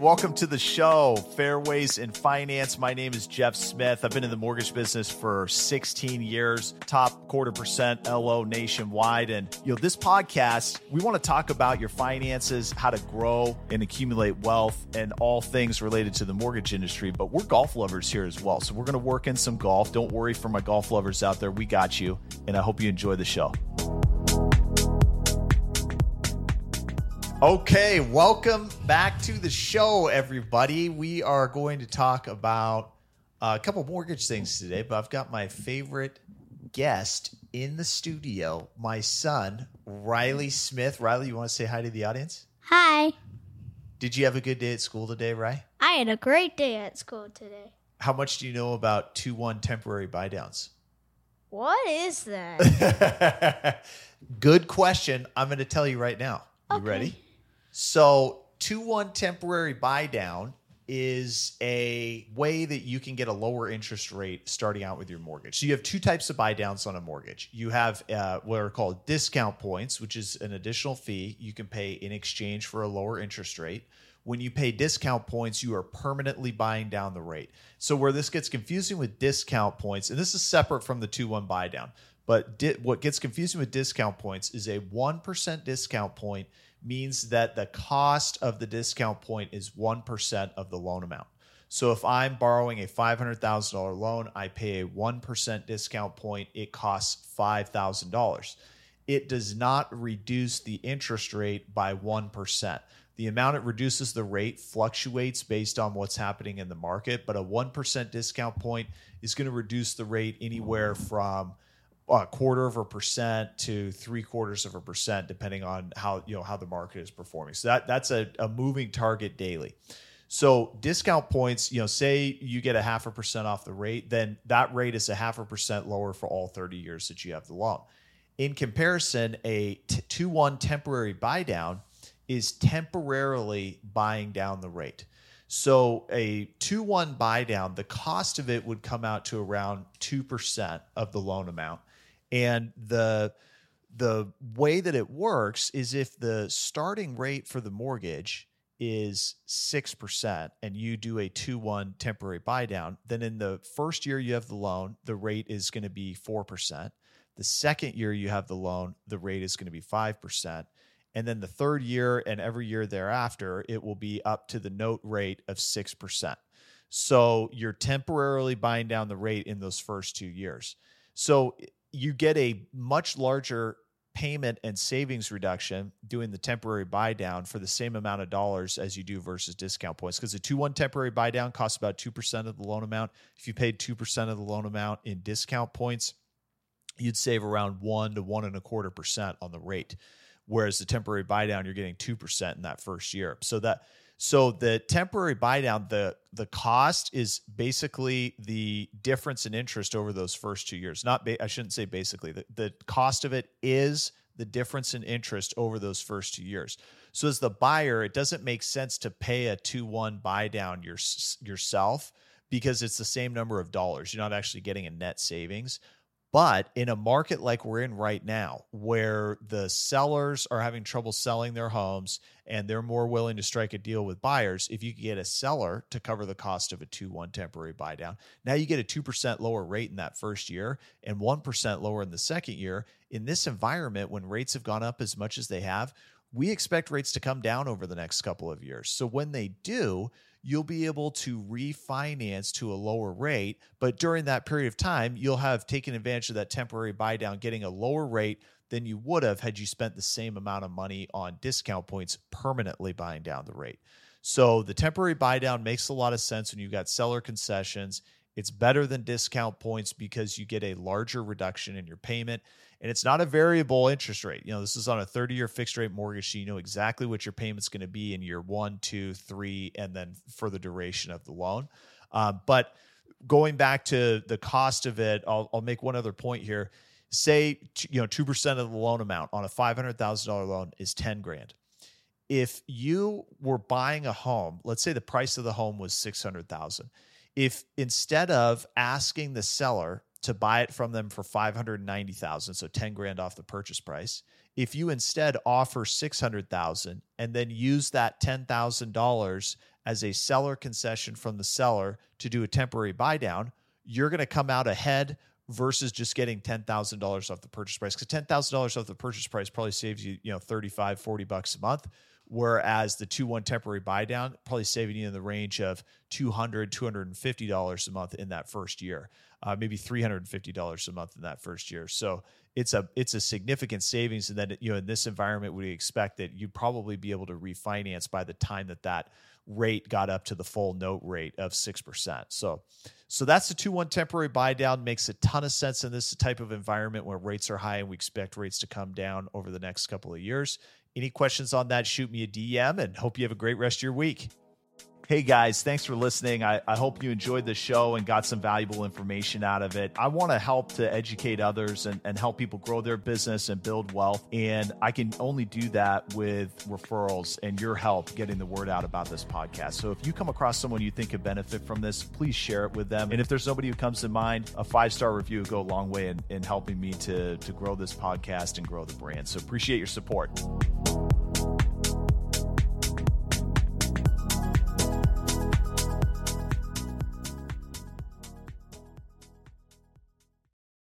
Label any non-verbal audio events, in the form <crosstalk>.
Welcome to the show, Fairways in Finance. My name is Jeff Smith. I've been in the mortgage business for 16 years, top quarter percent LO nationwide. And, you know, this podcast, we want to talk about your finances, how to grow and accumulate wealth, and all things related to the mortgage industry. But we're golf lovers here as well. So we're going to work in some golf. Don't worry for my golf lovers out there. We got you. And I hope you enjoy the show. Okay, welcome back to the show, everybody. We are going to talk about a couple mortgage things today, but I've got my favorite guest in the studio, my son, Riley Smith. Riley, you want to say hi to the audience? Hi. Did you have a good day at school today, Ry? I had a great day at school today. How much do you know about 2 1 temporary buy downs? What is that? <laughs> good question. I'm going to tell you right now. You Okay. ready? So, 2 1 temporary buy down is a way that you can get a lower interest rate starting out with your mortgage. So, you have two types of buy downs on a mortgage. You have uh, what are called discount points, which is an additional fee you can pay in exchange for a lower interest rate. When you pay discount points, you are permanently buying down the rate. So, where this gets confusing with discount points, and this is separate from the 2 1 buy down, but di- what gets confusing with discount points is a 1% discount point means that the cost of the discount point is 1% of the loan amount. So if I'm borrowing a $500,000 loan, I pay a 1% discount point, it costs $5,000. It does not reduce the interest rate by 1%. The amount it reduces the rate fluctuates based on what's happening in the market, but a 1% discount point is going to reduce the rate anywhere from a quarter of a percent to three quarters of a percent, depending on how you know how the market is performing. So that that's a, a moving target daily. So discount points, you know, say you get a half a percent off the rate, then that rate is a half a percent lower for all 30 years that you have the loan. In comparison, a t- 2 1 temporary buy down is temporarily buying down the rate. So a 2 1 buy down, the cost of it would come out to around 2% of the loan amount. And the the way that it works is if the starting rate for the mortgage is 6% and you do a 2-1 temporary buy down, then in the first year you have the loan, the rate is going to be 4%. The second year you have the loan, the rate is going to be 5%. And then the third year and every year thereafter, it will be up to the note rate of 6%. So you're temporarily buying down the rate in those first two years. So you get a much larger payment and savings reduction doing the temporary buy down for the same amount of dollars as you do versus discount points. Because a 2-1 temporary buy down costs about 2% of the loan amount. If you paid 2% of the loan amount in discount points you'd save around 1 to 1 and a quarter percent on the rate. Whereas the temporary buy down you're getting 2% in that first year. So that so the temporary buy down, the the cost is basically the difference in interest over those first two years. Not ba- I shouldn't say basically. The, the cost of it is the difference in interest over those first two years. So as the buyer, it doesn't make sense to pay a two one buy down your, yourself because it's the same number of dollars. You're not actually getting a net savings. But in a market like we're in right now, where the sellers are having trouble selling their homes and they're more willing to strike a deal with buyers, if you get a seller to cover the cost of a 2 1 temporary buy down, now you get a 2% lower rate in that first year and 1% lower in the second year. In this environment, when rates have gone up as much as they have, we expect rates to come down over the next couple of years. So when they do, you'll be able to refinance to a lower rate. But during that period of time, you'll have taken advantage of that temporary buy down, getting a lower rate than you would have had you spent the same amount of money on discount points permanently buying down the rate. So the temporary buy down makes a lot of sense when you've got seller concessions. It's better than discount points because you get a larger reduction in your payment. And it's not a variable interest rate. You know, this is on a 30 year fixed rate mortgage. So you know exactly what your payment's going to be in year one, two, three, and then for the duration of the loan. Um, but going back to the cost of it, I'll, I'll make one other point here. Say, you know, 2% of the loan amount on a $500,000 loan is 10 grand. If you were buying a home, let's say the price of the home was 600,000. If instead of asking the seller to buy it from them for 590,000, so 10 grand off the purchase price, If you instead offer 600,000 and then use that $10,000 as a seller concession from the seller to do a temporary buy down, you're going to come out ahead versus just getting $10,000 off the purchase price. Cuz $10,000 off the purchase price probably saves you, you know, 35, 40 bucks a month whereas the 2-1 temporary buy down probably saving you in the range of $200, $250 a month in that first year. Uh, maybe $350 a month in that first year. So it's a it's a significant savings. And then you know in this environment we expect that you'd probably be able to refinance by the time that that rate got up to the full note rate of 6% so so that's the 2-1 temporary buy down. Makes a ton of sense in this type of environment where rates are high and we expect rates to come down over the next couple of years any questions on that, shoot me a DM and hope you have a great rest of your week. Hey guys, thanks for listening. I, I hope you enjoyed the show and got some valuable information out of it. I want to help to educate others and, and help people grow their business and build wealth. And I can only do that with referrals and your help getting the word out about this podcast. So if you come across someone you think could benefit from this, please share it with them. And if there's somebody who comes to mind, a five star review would go a long way in, in helping me to, to grow this podcast and grow the brand. So appreciate your support.